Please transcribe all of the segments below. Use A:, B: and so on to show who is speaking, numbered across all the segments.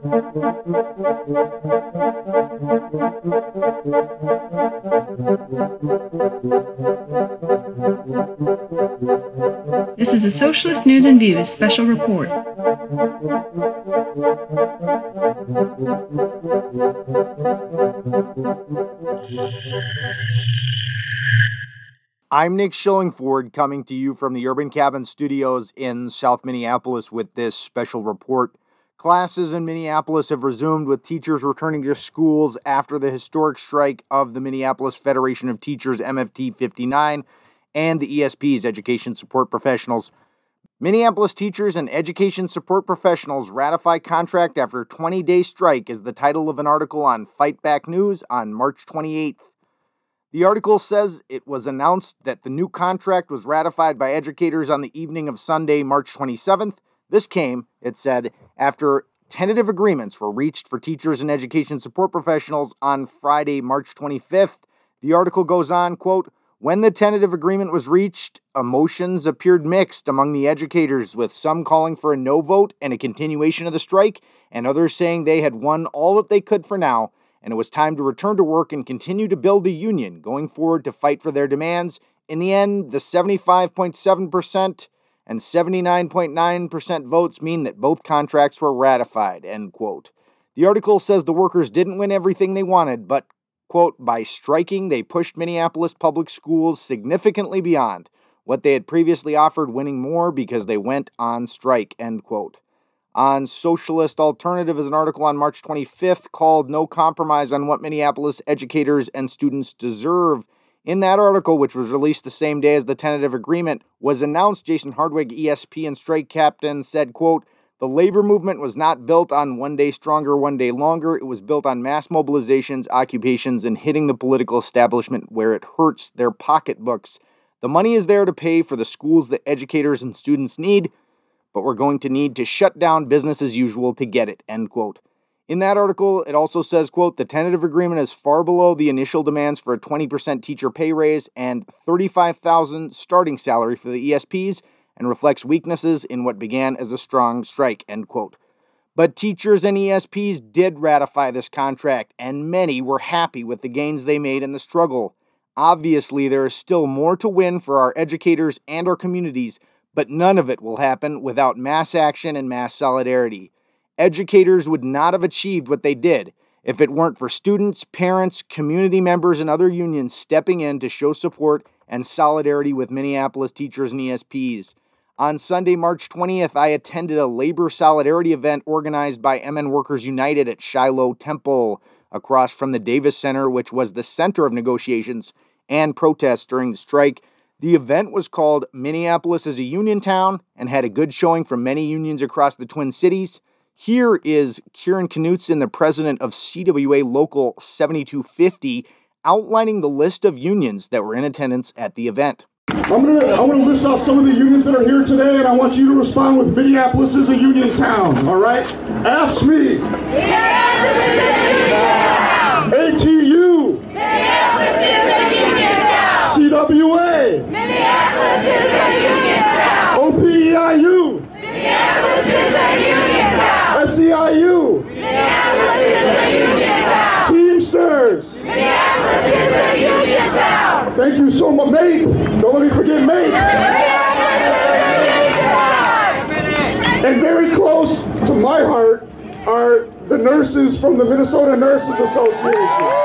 A: This is a Socialist News and Views special report.
B: I'm Nick Schillingford coming to you from the Urban Cabin Studios in South Minneapolis with this special report. Classes in Minneapolis have resumed with teachers returning to schools after the historic strike of the Minneapolis Federation of Teachers, MFT 59, and the ESP's Education Support Professionals. Minneapolis teachers and education support professionals ratify contract after 20 day strike is the title of an article on Fight Back News on March 28th. The article says it was announced that the new contract was ratified by educators on the evening of Sunday, March 27th. This came, it said, after tentative agreements were reached for teachers and education support professionals on Friday, March 25th. The article goes on, quote, when the tentative agreement was reached, emotions appeared mixed among the educators, with some calling for a no vote and a continuation of the strike, and others saying they had won all that they could for now and it was time to return to work and continue to build the union going forward to fight for their demands. In the end, the 75.7% and 79.9% votes mean that both contracts were ratified, end quote. The article says the workers didn't win everything they wanted, but, quote, by striking, they pushed Minneapolis public schools significantly beyond what they had previously offered, winning more because they went on strike, end quote on Socialist Alternative is an article on March 25th called No Compromise on What Minneapolis Educators and Students Deserve. In that article, which was released the same day as the tentative agreement was announced, Jason Hardwig, ESP and strike captain, said, quote, the labor movement was not built on one day stronger, one day longer. It was built on mass mobilizations, occupations, and hitting the political establishment where it hurts their pocketbooks. The money is there to pay for the schools that educators and students need but we're going to need to shut down business as usual to get it, end quote. In that article, it also says, quote, the tentative agreement is far below the initial demands for a 20% teacher pay raise and 35,000 starting salary for the ESPs and reflects weaknesses in what began as a strong strike, end quote. But teachers and ESPs did ratify this contract, and many were happy with the gains they made in the struggle. Obviously, there is still more to win for our educators and our communities, but none of it will happen without mass action and mass solidarity. Educators would not have achieved what they did if it weren't for students, parents, community members, and other unions stepping in to show support and solidarity with Minneapolis teachers and ESPs. On Sunday, March 20th, I attended a labor solidarity event organized by MN Workers United at Shiloh Temple, across from the Davis Center, which was the center of negotiations and protests during the strike the event was called Minneapolis is a Union Town and had a good showing from many unions across the Twin Cities. Here is Kieran Knutson, the president of CWA Local 7250, outlining the list of unions that were in attendance at the event.
C: I'm gonna, I want to list off some of the unions that are here today, and I want you to respond with Minneapolis is a union town, all right? AFSCME. Minneapolis is a union town. ATU. Minneapolis is a union town. CWA. Minneapolis is a union town. OPEIU. Minneapolis is a union town. SEIU. Minneapolis is a union town. Teamsters. Minneapolis is a union town. Thank you so much, mate. Don't let me forget, mate. And very close to my heart are the nurses from the Minnesota Nurses Association.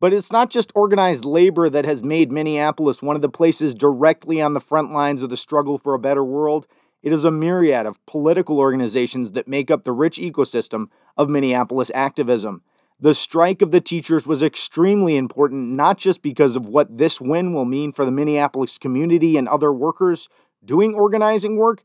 B: But it's not just organized labor that has made Minneapolis one of the places directly on the front lines of the struggle for a better world. It is a myriad of political organizations that make up the rich ecosystem of Minneapolis activism. The strike of the teachers was extremely important, not just because of what this win will mean for the Minneapolis community and other workers doing organizing work.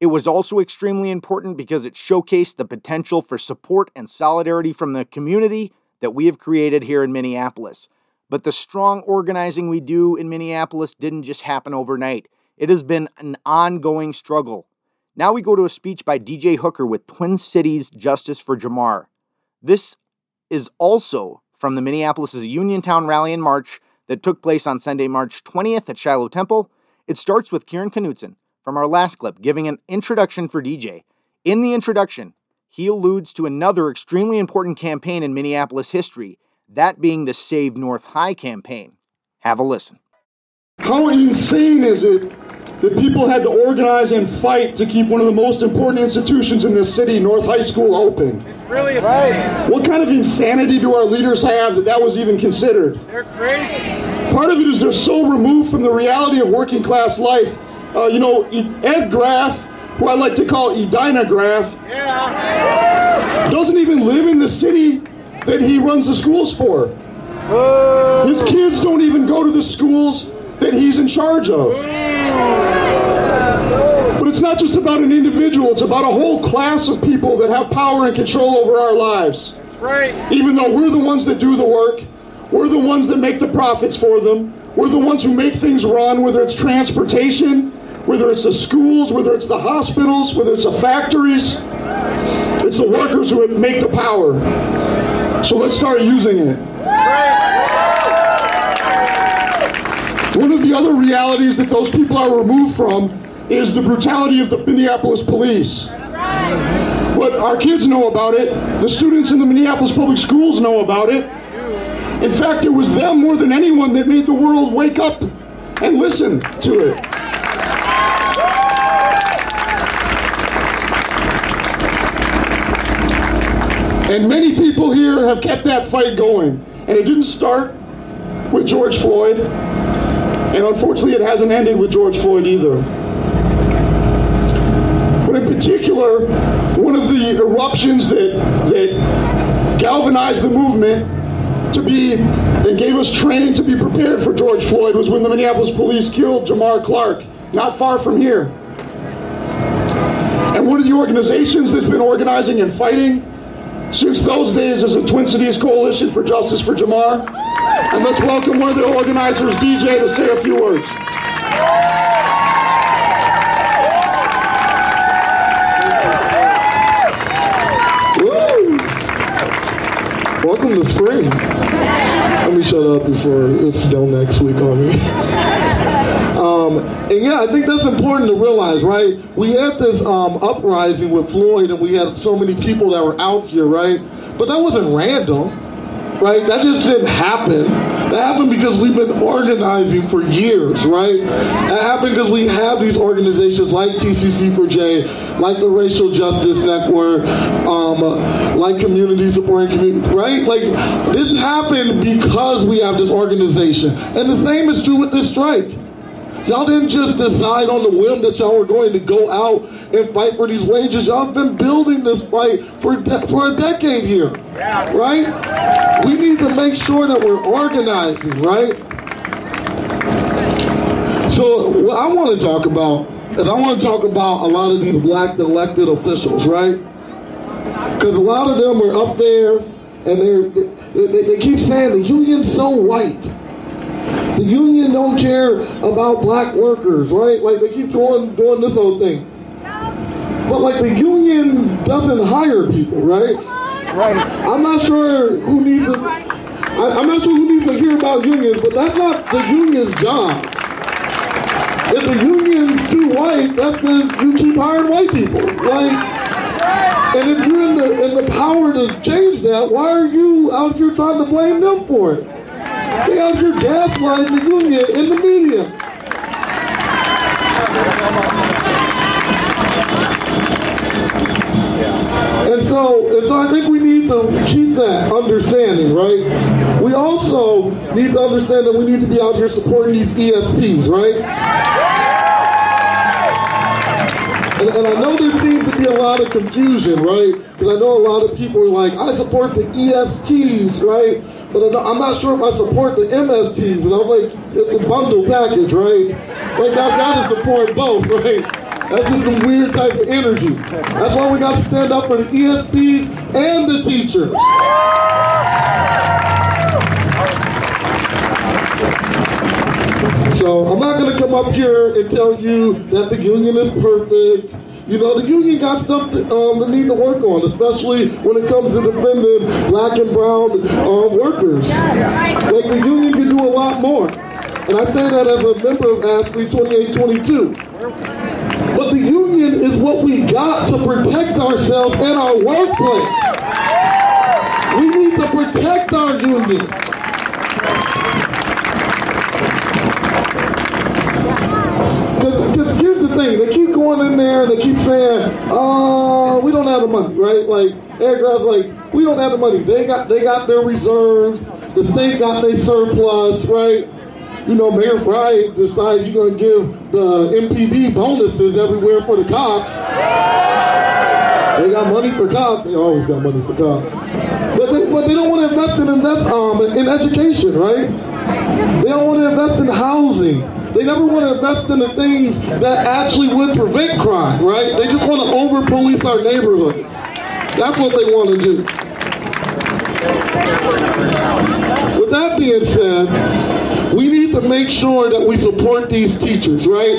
B: It was also extremely important because it showcased the potential for support and solidarity from the community that we have created here in Minneapolis. But the strong organizing we do in Minneapolis didn't just happen overnight. It has been an ongoing struggle. Now we go to a speech by DJ Hooker with Twin Cities Justice for Jamar. This is also from the Minneapolis Uniontown rally in March that took place on Sunday, March 20th at Shiloh Temple. It starts with Kieran Knutson from our last clip giving an introduction for DJ In the introduction, he alludes to another extremely important campaign in Minneapolis history, that being the Save North High campaign. Have a listen.
C: How insane is it that people had to organize and fight to keep one of the most important institutions in this city, North High School, open?
D: It's really insane.
C: What kind of insanity do our leaders have that that was even considered?
D: They're crazy.
C: Part of it is they're so removed from the reality of working class life. Uh, you know, Ed Graff, who I like to call Edina Graff,
D: Yeah.
C: doesn't even live in the city that he runs the schools for. His kids don't even go to the schools that he's in charge of. But it's not just about an individual, it's about a whole class of people that have power and control over our lives.
D: That's right.
C: Even though we're the ones that do the work, we're the ones that make the profits for them, we're the ones who make things run, whether it's transportation, whether it's the schools, whether it's the hospitals, whether it's the factories. It's the workers who make the power. So let's start using it. One of the other realities that those people are removed from is the brutality of the Minneapolis police. But our kids know about it. The students in the Minneapolis public schools know about it. In fact, it was them more than anyone that made the world wake up and listen to it. And many people here have kept that fight going. And it didn't start with George Floyd. And unfortunately, it hasn't ended with George Floyd either. But in particular, one of the eruptions that, that galvanized the movement to be and gave us training to be prepared for George Floyd was when the Minneapolis police killed Jamar Clark, not far from here. And one of the organizations that's been organizing and fighting since those days is the Twin Cities Coalition for Justice for Jamar. And let's welcome one of the organizers, DJ, to say a few words.
E: Welcome to spring. Let me shut up before it's still next week on me. Um, and yeah, I think that's important to realize, right? We had this um, uprising with Floyd, and we had so many people that were out here, right? But that wasn't random, right? That just didn't happen. That happened because we've been organizing for years, right? That happened because we have these organizations like TCC for J, like the Racial Justice Network, um, like Community Supporting Community, right? Like this happened because we have this organization. And the same is true with this strike. Y'all didn't just decide on the whim that y'all were going to go out and fight for these wages. Y'all have been building this fight for de- for a decade here, right? We need to make sure that we're organizing, right? So what I want to talk about is I want to talk about a lot of these black elected officials, right? Because a lot of them are up there and they're, they, they, they keep saying the union's so white. The union don't care about black workers, right? Like they keep going doing this whole thing. But like the union doesn't hire people, right?
D: Right.
E: I'm not sure who needs to. I, I'm not sure who needs to hear about unions, but that's not the union's job. If the union's too white, that's because you keep hiring white people. Like, and if you're in the in the power to change that, why are you out here trying to blame them for it? They out here gaslighting the union in the media. And so, and so I think we need to keep that understanding, right? We also need to understand that we need to be out here supporting these ESPs, right? And, and I know there seems to be a lot of confusion, right? Because I know a lot of people are like, I support the ESPs, right? But I'm not- sure if I support the MFTs. And I was like, it's a bundle package, right? Like, I've got to support both, right? That's just some weird type of energy. That's why we got to stand up for the ESPs and the teachers. So I'm not going to come up here and tell you that the union is perfect. You know, the union got stuff that, um, need to work on, especially when it comes to defending black and brown uh, workers. Like the union can do a lot more. And I say that as a member of AFSCME 2822. But the union is what we got to protect ourselves and our workplace. We need to protect our union. Because here's the thing, they keep going in there and they keep saying, "Oh, we don't have the money," right? Like Ed Graff's like, "We don't have the money." They got they got their reserves. The state got their surplus, right? You know, Mayor Frey decided you're to give the MPD bonuses everywhere for the cops. They got money for cops. They always got money for cops. But they, but they don't want to invest in invest um, in education, right? They don't want to invest in housing. They never want to invest in the things that actually would prevent crime, right? They just want to over police our neighborhoods. That's what they want to do. With that being said, we need to make sure that we support these teachers, right?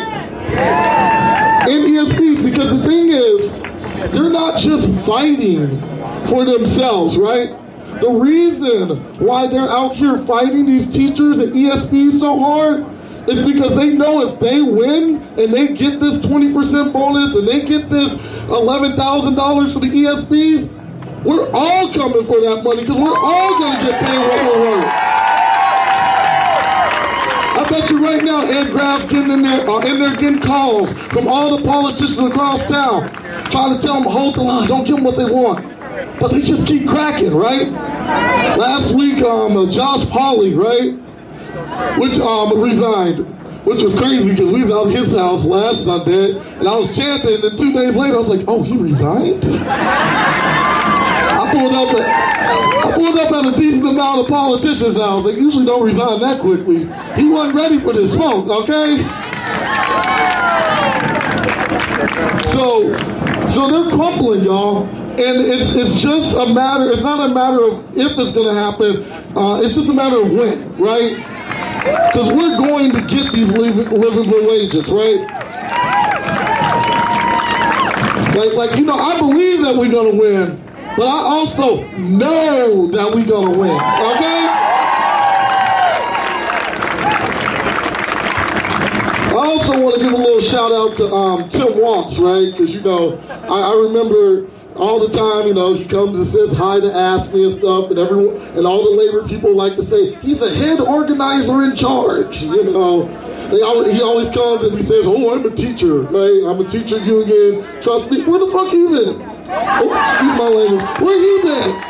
E: And ESPs, because the thing is, they're not just fighting for themselves, right? The reason why they're out here fighting these teachers and ESPs so hard is because they know if they win and they get this 20% bonus and they get this $11,000 for the ESPs, we're all coming for that money because we're all going to get paid what we're worth. I bet you right now, Ed Graff's getting in there, uh, in there getting calls from all the politicians across town, trying to tell them, hold the line, don't give them what they want. But they just keep cracking, right? Last week, um, uh, Josh Pauly, right, which um, resigned, which was crazy because we was out at his house last Sunday, and I was chanting, and two days later, I was like, oh, he resigned? I pulled up at, I pulled up at a decent amount of politicians' house. They usually don't resign that quickly. He wasn't ready for this smoke, okay? So, so they're crumpling, y'all. And it's it's just a matter, it's not a matter of if it's gonna happen, uh, it's just a matter of when, right? Because we're going to get these livable wages, right? Like, like, you know, I believe that we're gonna win, but I also know that we're gonna win, okay? I also want to give a little shout out to um, Tim Walz, right? Because you know, I, I, remember all the time, you know, he comes and says hi to AFSCME and stuff, and everyone and all the labor people like to say he's a head organizer in charge. You know, they always, he always comes and he says, "Oh, I'm a teacher, right? I'm a teacher union. Trust me. Where the fuck you been? Oh, my language. Where you been?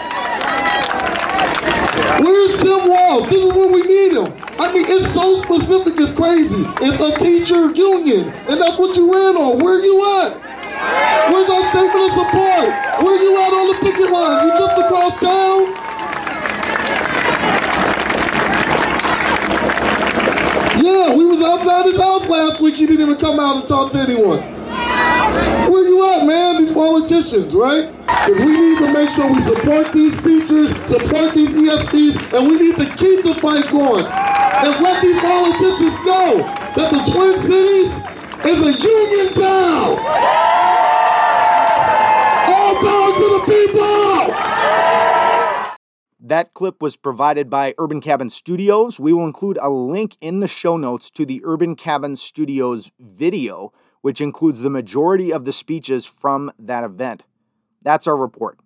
E: Where's Tim Walz? This is where we need him. I mean, it's so specific, it's crazy. It's a teacher union, and that's what you ran on. Where you at? Where's our statement of support? Where you at on the picket line? You just across town? Yeah, we was outside his house last week. He didn't even come out and talk to anyone. Where you at, man? These politicians, right? Because we need to make sure we support these teachers, support these ESPs, and we need to keep the fight going. And let these politicians know that the Twin Cities is a union town. People.
B: That clip was provided by Urban Cabin Studios. We will include a link in the show notes to the Urban Cabin Studios video, which includes the majority of the speeches from that event. That's our report.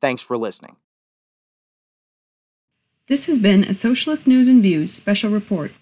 B: Thanks for listening.
A: This has been a Socialist News and Views special report.